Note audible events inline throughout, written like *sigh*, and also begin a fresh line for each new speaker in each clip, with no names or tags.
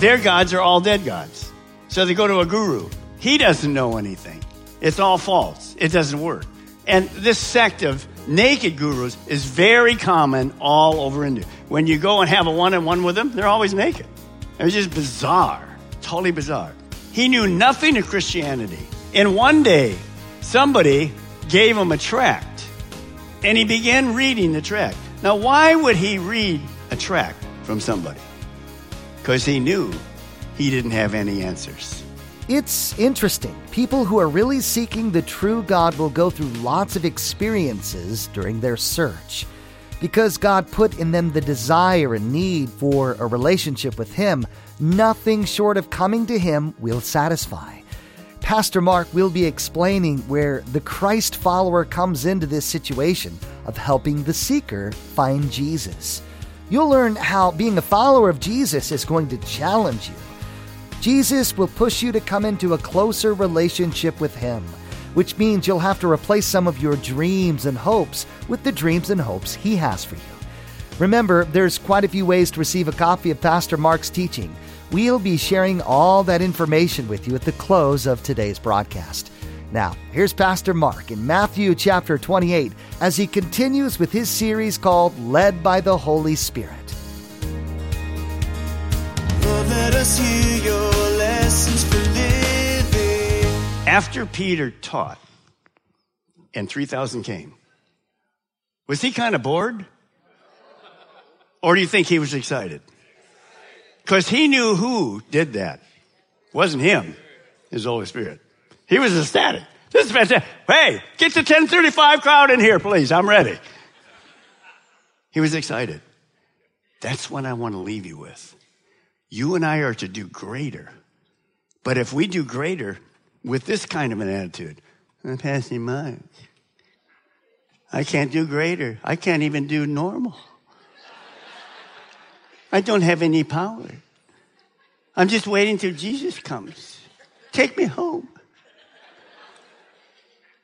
Their gods are all dead gods. So they go to a guru. He doesn't know anything. It's all false. It doesn't work. And this sect of naked gurus is very common all over India. When you go and have a one on one with them, they're always naked. It's just bizarre, totally bizarre. He knew nothing of Christianity. And one day, somebody gave him a tract and he began reading the tract. Now, why would he read a tract from somebody? Because he knew he didn't have any answers.
It's interesting. People who are really seeking the true God will go through lots of experiences during their search. Because God put in them the desire and need for a relationship with Him, nothing short of coming to Him will satisfy. Pastor Mark will be explaining where the Christ follower comes into this situation of helping the seeker find Jesus. You'll learn how being a follower of Jesus is going to challenge you. Jesus will push you to come into a closer relationship with Him, which means you'll have to replace some of your dreams and hopes with the dreams and hopes He has for you. Remember, there's quite a few ways to receive a copy of Pastor Mark's teaching. We'll be sharing all that information with you at the close of today's broadcast. Now, here's Pastor Mark in Matthew chapter 28 as he continues with his series called Led by the Holy Spirit.
Lord, let us hear your lessons for living.
After Peter taught and 3,000 came, was he kind of bored? Or do you think he was excited? Because he knew who did that. It wasn't him, his Holy Spirit. He was ecstatic. This is fantastic. Hey, get the 1035 crowd in here, please. I'm ready. He was excited. That's what I want to leave you with. You and I are to do greater. But if we do greater with this kind of an attitude, I'm passing mine. I can't do greater. I can't even do normal. I don't have any power. I'm just waiting till Jesus comes. Take me home.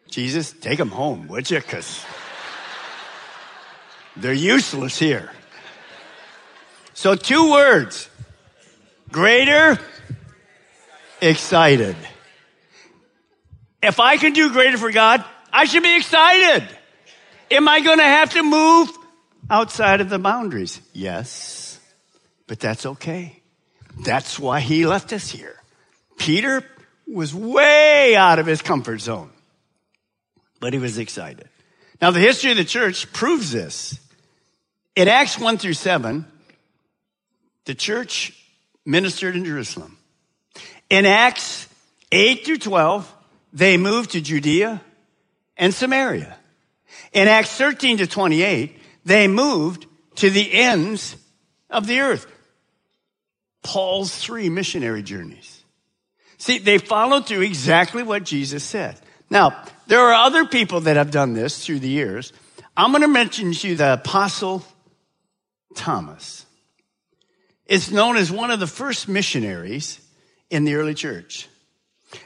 Jesus, take them home, would you? Because they're useless here. So, two words greater, excited. If I can do greater for God, I should be excited. Am I going to have to move outside of the boundaries? Yes, but that's okay. That's why he left us here. Peter was way out of his comfort zone, but he was excited. Now, the history of the church proves this. In Acts 1 through 7, the church ministered in Jerusalem. In Acts 8 through 12, they moved to Judea and Samaria. In Acts 13 to 28, they moved to the ends of the earth. Paul's three missionary journeys. See, they followed through exactly what Jesus said. Now, there are other people that have done this through the years. I'm going to mention to you the apostle Thomas. It's known as one of the first missionaries in the early church.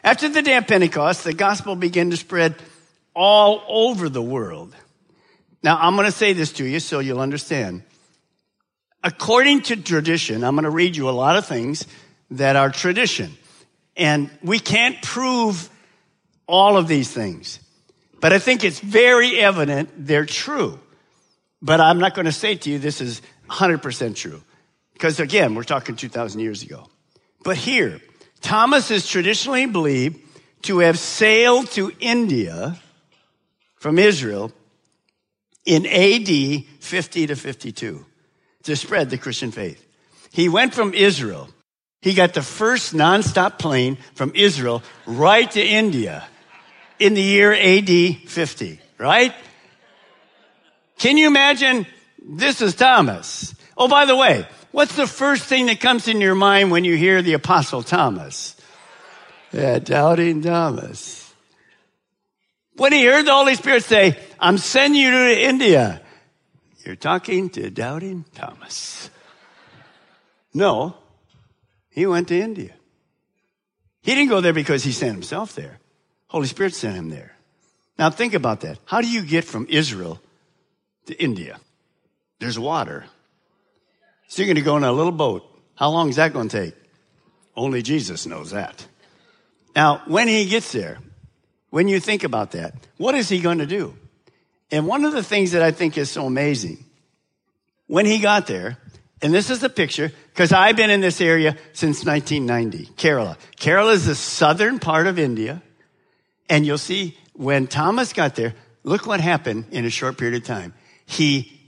After the day of Pentecost, the gospel began to spread all over the world. Now, I'm going to say this to you so you'll understand. According to tradition, I'm going to read you a lot of things that are tradition. And we can't prove all of these things. But I think it's very evident they're true. But I'm not going to say to you this is 100% true. Because again, we're talking 2,000 years ago. But here, Thomas is traditionally believed to have sailed to India from Israel in AD 50 to 52 to spread the Christian faith. He went from Israel He got the first nonstop plane from Israel right to India in the year AD 50, right? Can you imagine? This is Thomas. Oh, by the way, what's the first thing that comes in your mind when you hear the Apostle Thomas? Yeah, doubting Thomas. When he heard the Holy Spirit say, I'm sending you to India, you're talking to doubting Thomas. No, he went to India. He didn't go there because he sent himself there. Holy Spirit sent him there. Now think about that. How do you get from Israel to India? There's water. So you're going to go in a little boat. How long is that going to take? Only Jesus knows that. Now, when he gets there, when you think about that, what is he going to do? And one of the things that I think is so amazing, when he got there, and this is the picture, because I've been in this area since 1990, Kerala. Kerala is the southern part of India. And you'll see when Thomas got there, look what happened in a short period of time. He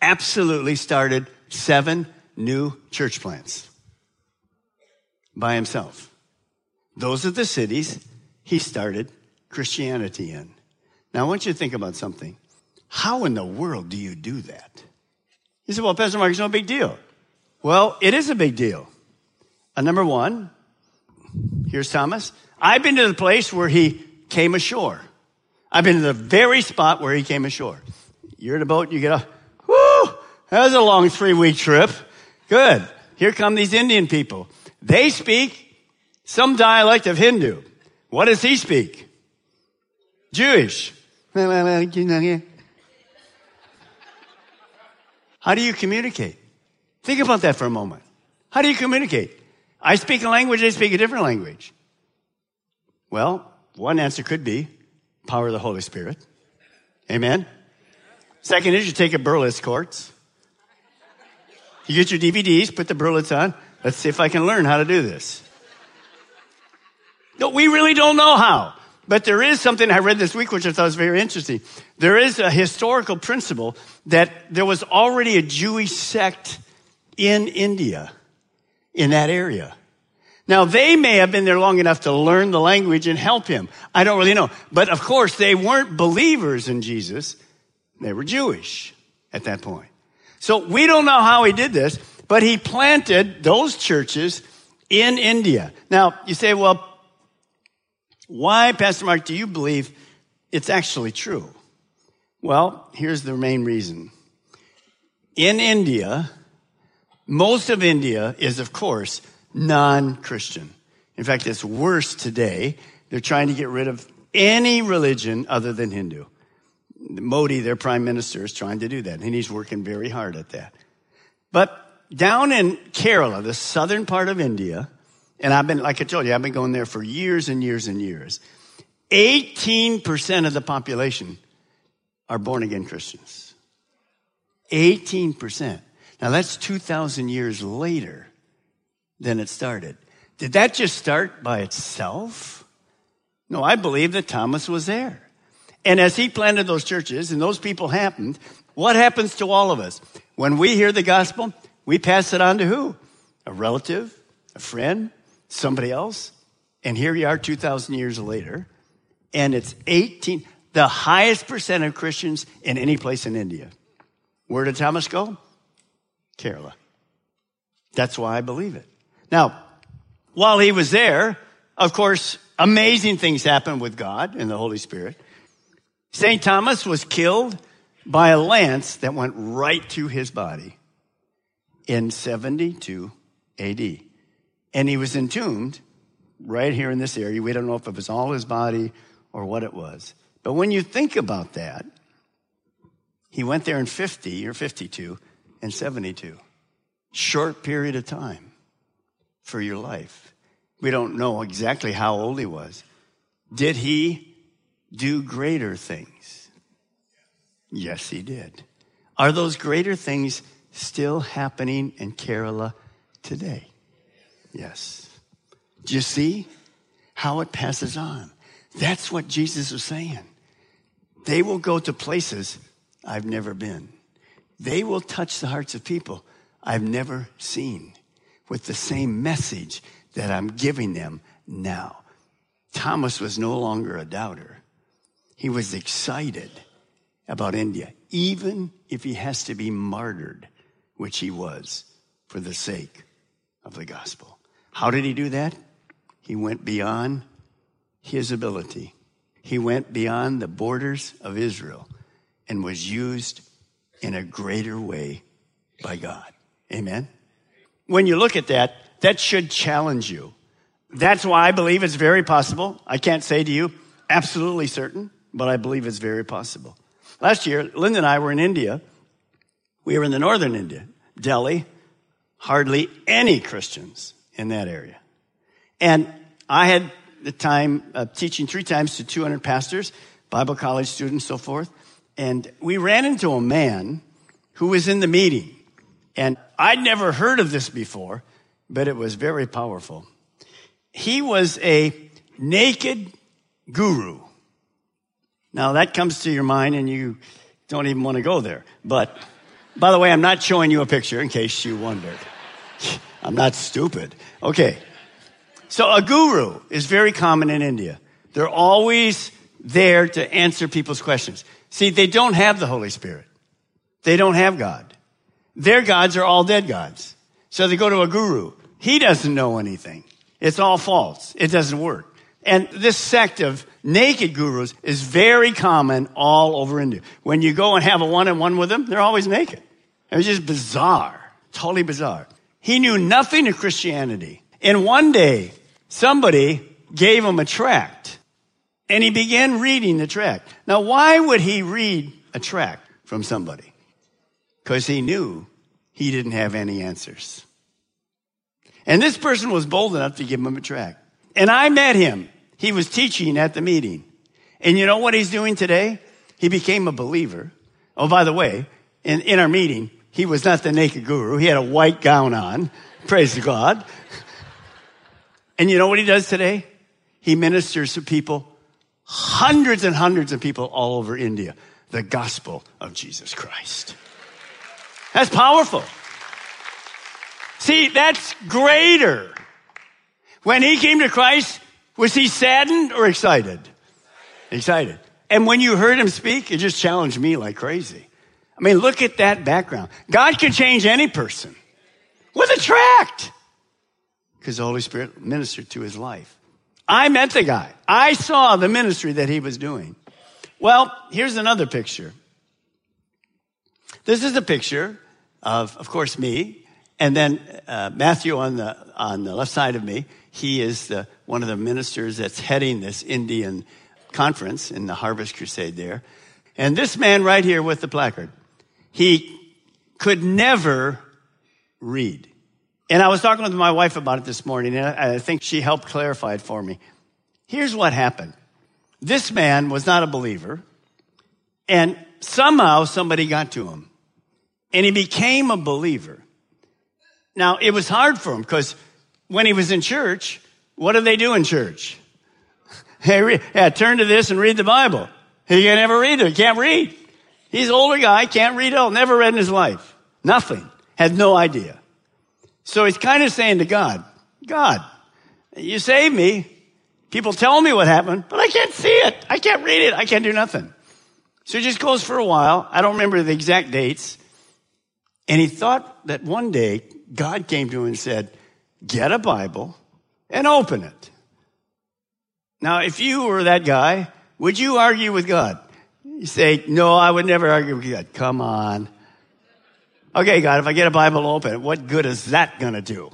absolutely started seven new church plants by himself. Those are the cities he started Christianity in. Now, I want you to think about something. How in the world do you do that? You say, well, Pastor Mark, it's no big deal. Well, it is a big deal. Uh, number one, here's Thomas. I've been to the place where he came ashore. I've been to the very spot where he came ashore. You're in a boat, you get a, whoo, that was a long three week trip. Good. Here come these Indian people. They speak some dialect of Hindu. What does he speak? Jewish. How do you communicate? Think about that for a moment. How do you communicate? I speak a language, they speak a different language. Well, one answer could be power of the Holy Spirit. Amen. Second is you take a Berlitz course. You get your DVDs, put the Berlitz on. Let's see if I can learn how to do this. No, we really don't know how. But there is something I read this week which I thought was very interesting. There is a historical principle that there was already a Jewish sect in India, in that area. Now, they may have been there long enough to learn the language and help him. I don't really know. But of course, they weren't believers in Jesus. They were Jewish at that point. So we don't know how he did this, but he planted those churches in India. Now, you say, well, why, Pastor Mark, do you believe it's actually true? Well, here's the main reason. In India, most of India is, of course, non-Christian. In fact, it's worse today. They're trying to get rid of any religion other than Hindu. Modi, their prime minister, is trying to do that, and he's working very hard at that. But down in Kerala, the southern part of India, and I've been, like I told you, I've been going there for years and years and years. 18% of the population are born again Christians. 18%. Now that's 2,000 years later than it started. Did that just start by itself? No, I believe that Thomas was there. And as he planted those churches and those people happened, what happens to all of us? When we hear the gospel, we pass it on to who? A relative, a friend, somebody else. And here you are 2,000 years later, and it's 18, the highest percent of Christians in any place in India. Where did Thomas go? Kerala. That's why I believe it. Now, while he was there, of course, amazing things happened with God and the Holy Spirit. St. Thomas was killed by a lance that went right through his body in 72 AD. And he was entombed right here in this area. We don't know if it was all his body or what it was. But when you think about that, he went there in 50 or 52 and 72. Short period of time for your life. We don't know exactly how old he was. Did he do greater things? Yes, he did. Are those greater things still happening in Kerala today? Yes. Do you see how it passes on? That's what Jesus was saying. They will go to places I've never been. They will touch the hearts of people I've never seen. With the same message that I'm giving them now. Thomas was no longer a doubter. He was excited about India, even if he has to be martyred, which he was for the sake of the gospel. How did he do that? He went beyond his ability. He went beyond the borders of Israel and was used in a greater way by God. Amen. When you look at that, that should challenge you. That's why I believe it's very possible. I can't say to you absolutely certain, but I believe it's very possible. Last year, Linda and I were in India. We were in the northern India, Delhi, hardly any Christians in that area. And I had the time of teaching three times to 200 pastors, Bible college students, so forth. And we ran into a man who was in the meeting. And I'd never heard of this before, but it was very powerful. He was a naked guru. Now that comes to your mind and you don't even want to go there. But by the way, I'm not showing you a picture in case you wondered. *laughs* I'm not stupid. Okay. So a guru is very common in India. They're always there to answer people's questions. See, they don't have the Holy Spirit. They don't have God. Their gods are all dead gods. So they go to a guru. He doesn't know anything. It's all false. It doesn't work. And this sect of naked gurus is very common all over India. When you go and have a one-on-one with them, they're always naked. It was just bizarre. Totally bizarre. He knew nothing of Christianity. And one day, somebody gave him a tract and he began reading the tract. Now, why would he read a tract from somebody? Because he knew he didn't have any answers. And this person was bold enough to give him a tract. And I met him. He was teaching at the meeting. And you know what he's doing today? He became a believer. Oh, by the way, in, in our meeting, he was not the naked guru. He had a white gown on. Praise God. And you know what he does today? He ministers to people, hundreds and hundreds of people all over India, the gospel of Jesus Christ. That's powerful. See, that's greater. When he came to Christ, was he saddened or excited? Excited. And when you heard him speak, it just challenged me like crazy. I mean, look at that background. God can change any person with a tract because the Holy Spirit ministered to his life. I met the guy. I saw the ministry that he was doing. Well, here's another picture. This is a picture of, of course, me, and then uh, Matthew on the on the left side of me. He is the, one of the ministers that's heading this Indian conference in the Harvest Crusade there. And this man right here with the placard, he could never read. And I was talking with my wife about it this morning, and I think she helped clarify it for me. Here's what happened. This man was not a believer, and somehow somebody got to him, and he became a believer. Now, it was hard for him because when he was in church, what do they do in church? *laughs* Hey, re- yeah, turn to this and read the Bible. He can never read it. He can't read. He's an older guy, can't read at all, never read in his life. Nothing. Had no idea. So he's kind of saying to God, God, you saved me. People tell me what happened, but I can't see it. I can't read it. I can't do nothing. So he just goes for a while. I don't remember the exact dates. And he thought that one day God came to him and said, get a Bible and open it. Now, if you were that guy, would you argue with God? You say, no, I would never argue with God. Come on. Okay, God, if I get a Bible open, what good is that going to do?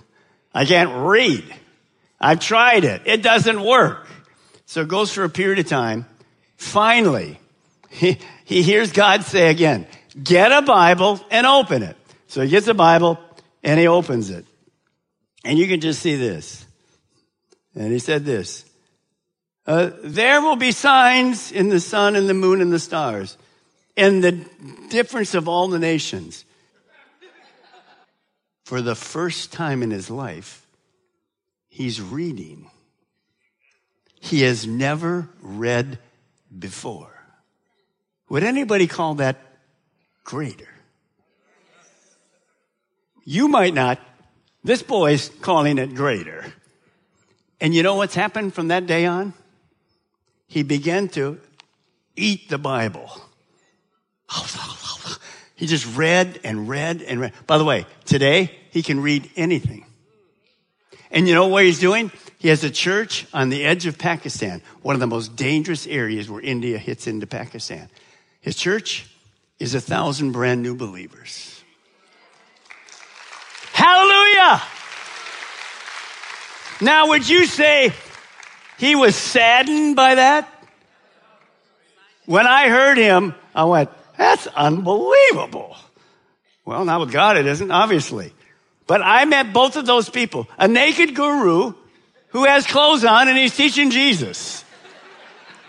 I can't read. I've tried it. It doesn't work. So it goes for a period of time. Finally, *laughs* he, he hears God say again, get a Bible and open it. So he gets a Bible and he opens it. And you can just see this. And he said this. Uh, there will be signs in the sun and the moon and the stars and the difference of all the nations. For the first time in his life, he's reading. He has never read before. Would anybody call that greater? You might not, This boy's calling it greater. And you know what's happened from that day on? He began to eat the Bible. *laughs* He just read and read and read. By the way, today he can read anything. And you know what he's doing? He has a church on the edge of Pakistan, one of the most dangerous areas where India hits into Pakistan. His church is a thousand brand new believers. Now, would you say he was saddened by that? When I heard him, I went, that's unbelievable. Well, not with God, it isn't, obviously. But I met both of those people. A naked guru who has clothes on and he's teaching Jesus.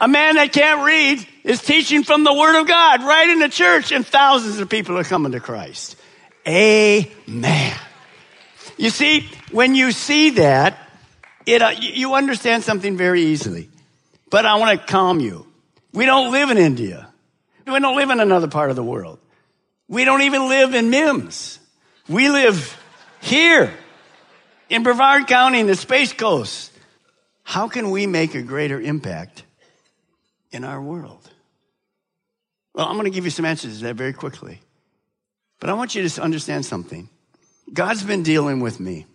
A man that can't read is teaching from the Word of God right in the church, and thousands of people are coming to Christ. Amen. You see, when you see that, it, uh, you understand something very easily. But I want to calm you. We don't live in India. We don't live in another part of the world. We don't even live in Mims. We live here in Brevard County in the Space Coast. How can we make a greater impact in our world? Well, I'm going to give you some answers to that very quickly. But I want you to understand something. God's been dealing with me.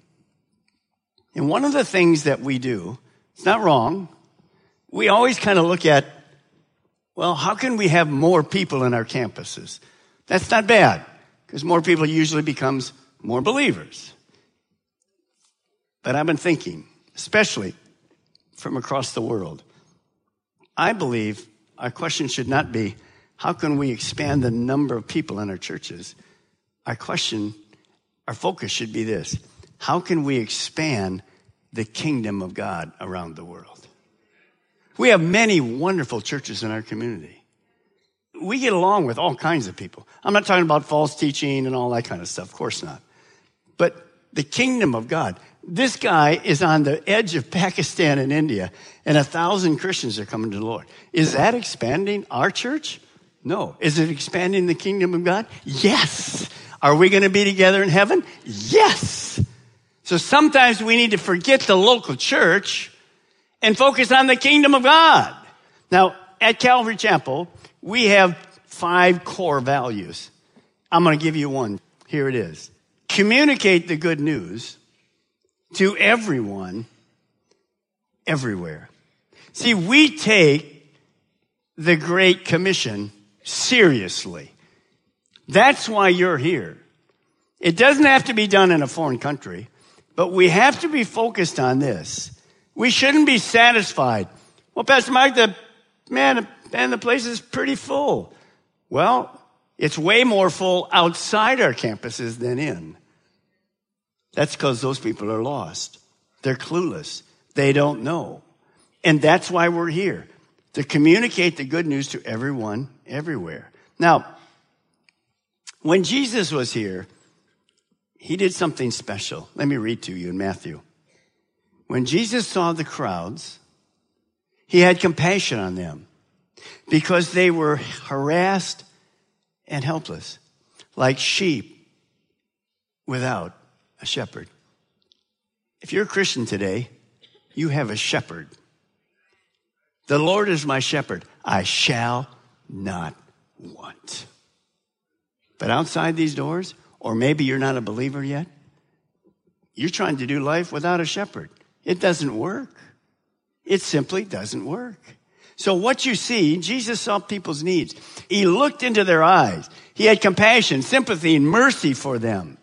And one of the things that we do, it's not wrong, we always kind of look at, well, how can we have more people in our campuses? That's not bad, because more people usually becomes more believers. But I've been thinking, especially from across the world, I believe our question should not be, how can we expand the number of people in our churches? Our question, our focus should be this. How can we expand the kingdom of God around the world? We have many wonderful churches in our community. We get along with all kinds of people. I'm not talking about false teaching and all that kind of stuff. Of course not. But the kingdom of God. This guy is on the edge of Pakistan and India, and a thousand Christians are coming to the Lord. Is that expanding our church? No. Is it expanding the kingdom of God? Yes. Are we going to be together in heaven? Yes. So sometimes we need to forget the local church and focus on the kingdom of God. Now, at Calvary Chapel, we have five core values. I'm going to give you one. Here it is communicate the good news to everyone, everywhere. See, we take the Great Commission seriously. That's why you're here. It doesn't have to be done in a foreign country, but we have to be focused on this. We shouldn't be satisfied. Well, Pastor Mike, the man, and the place is pretty full. Well, it's way more full outside our campuses than in. That's because those people are lost. They're clueless. They don't know. And that's why we're here to communicate the good news to everyone, everywhere. Now, when Jesus was here, he did something special. Let me read to you in Matthew. When Jesus saw the crowds, he had compassion on them because they were harassed and helpless, like sheep without a shepherd. If you're a Christian today, you have a shepherd. The Lord is my shepherd. I shall not want. But outside these doors, or maybe you're not a believer yet, you're trying to do life without a shepherd. It doesn't work. It simply doesn't work. So what you see, Jesus saw people's needs. He looked into their eyes. He had compassion, sympathy, and mercy for them.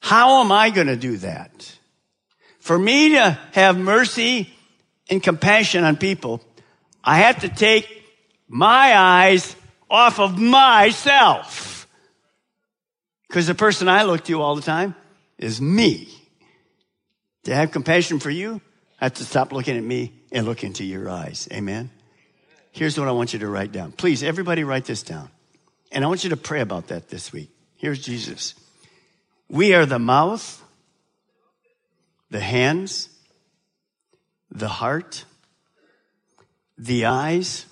How am I going to do that? For me to have mercy and compassion on people, I have to take my eyes off of myself. Because the person I look to all the time is me. To have compassion for you, I have to stop looking at me and look into your eyes. Amen. Here's what I want you to write down. Please, everybody write this down. And I want you to pray about that this week. Here's Jesus. We are the mouth, the hands, the heart, the eyes,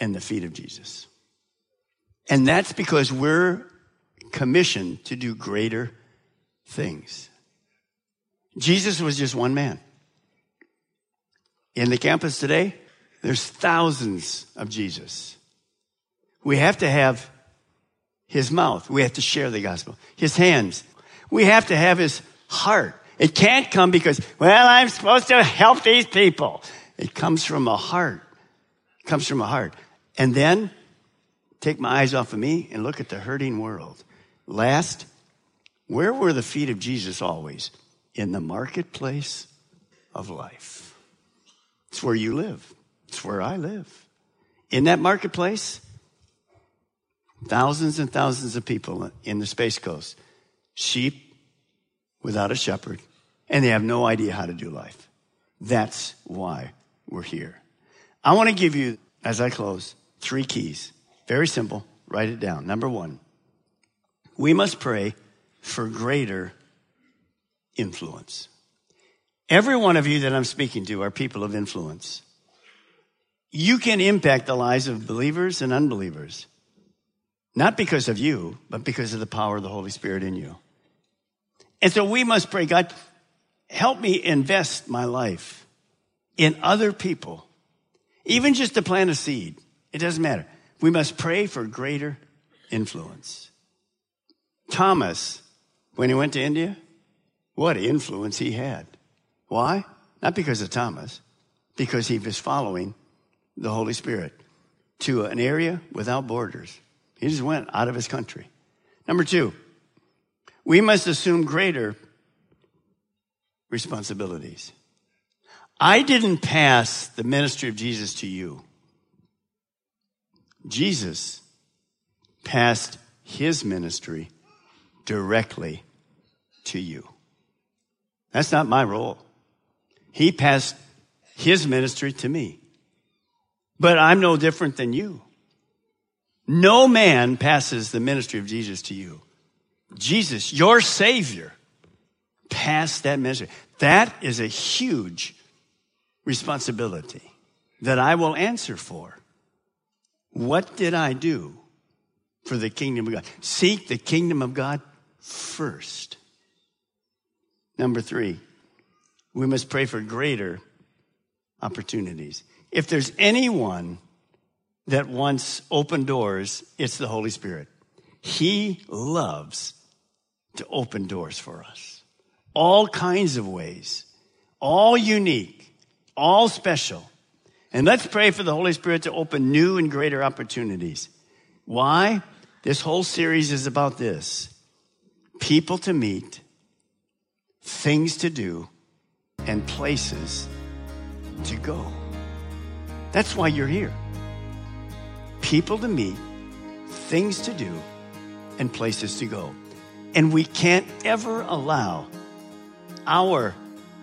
and the feet of Jesus. And that's because we're commissioned to do greater things. Jesus was just one man. In the campus today, there's thousands of Jesus. We have to have his mouth. We have to share the gospel. His hands. We have to have his heart. It can't come because, well, I'm supposed to help these people. It comes from a heart. It comes from a heart. And then take my eyes off of me and look at the hurting world. Last, where were the feet of Jesus always? In the marketplace of life. It's where you live. It's where I live. In that marketplace, thousands and thousands of people in the Space Coast, sheep without a shepherd, and they have no idea how to do life. That's why we're here. I want to give you, as I close, three keys. Very simple. Write it down. Number one, we must pray for greater influence. Every one of you that I'm speaking to are people of influence. You can impact the lives of believers and unbelievers, not because of you, but because of the power of the Holy Spirit in you. And so we must pray, God, help me invest my life in other people, even just to plant a seed. It doesn't matter. We must pray for greater influence. Thomas, when he went to India, what influence he had. Why? Not because of Thomas, because he was following the Holy Spirit to an area without borders. He just went out of his country. Number two, we must assume greater responsibilities. I didn't pass the ministry of Jesus to you. Jesus passed his ministry directly to you. That's not my role. He passed his ministry to me. But I'm no different than you. No man passes the ministry of Jesus to you. Jesus, your Savior, passed that ministry. That is a huge responsibility that I will answer for. What did I do for the kingdom of God? Seek the kingdom of God first. Number three, we must pray for greater opportunities. If there's anyone that wants open doors, it's the Holy Spirit. He loves to open doors for us. All kinds of ways, all unique, all special. And let's pray for the Holy Spirit to open new and greater opportunities. Why? This whole series is about this people to meet, things to do, and places to go. That's why you're here. People to meet, things to do, and places to go. And we can't ever allow our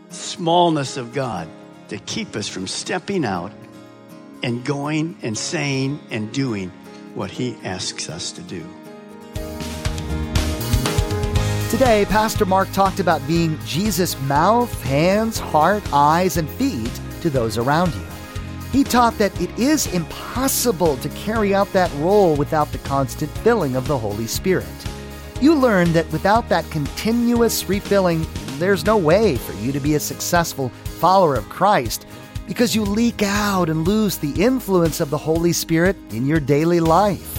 smallness of God to keep us from stepping out and going and saying and doing what He asks us to do.
Today, Pastor Mark talked about being Jesus' mouth, hands, heart, eyes, and feet to those around you. He taught that it is impossible to carry out that role without the constant filling of the Holy Spirit. You learned that without that continuous refilling, there's no way for you to be a successful follower of Christ because you leak out and lose the influence of the Holy Spirit in your daily life.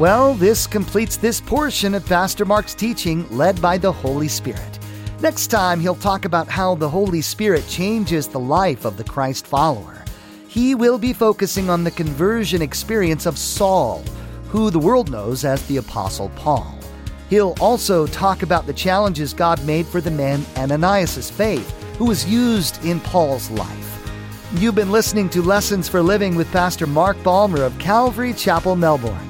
Well, this completes this portion of Pastor Mark's teaching led by the Holy Spirit. Next time, he'll talk about how the Holy Spirit changes the life of the Christ follower. He will be focusing on the conversion experience of Saul, who the world knows as the Apostle Paul. He'll also talk about the challenges God made for the man Ananias' faith, who was used in Paul's life. You've been listening to Lessons for Living with Pastor Mark Balmer of Calvary Chapel, Melbourne.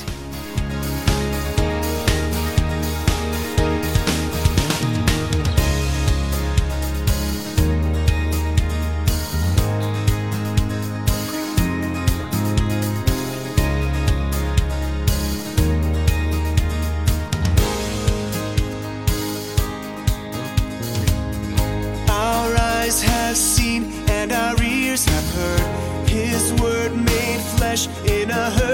In a hurting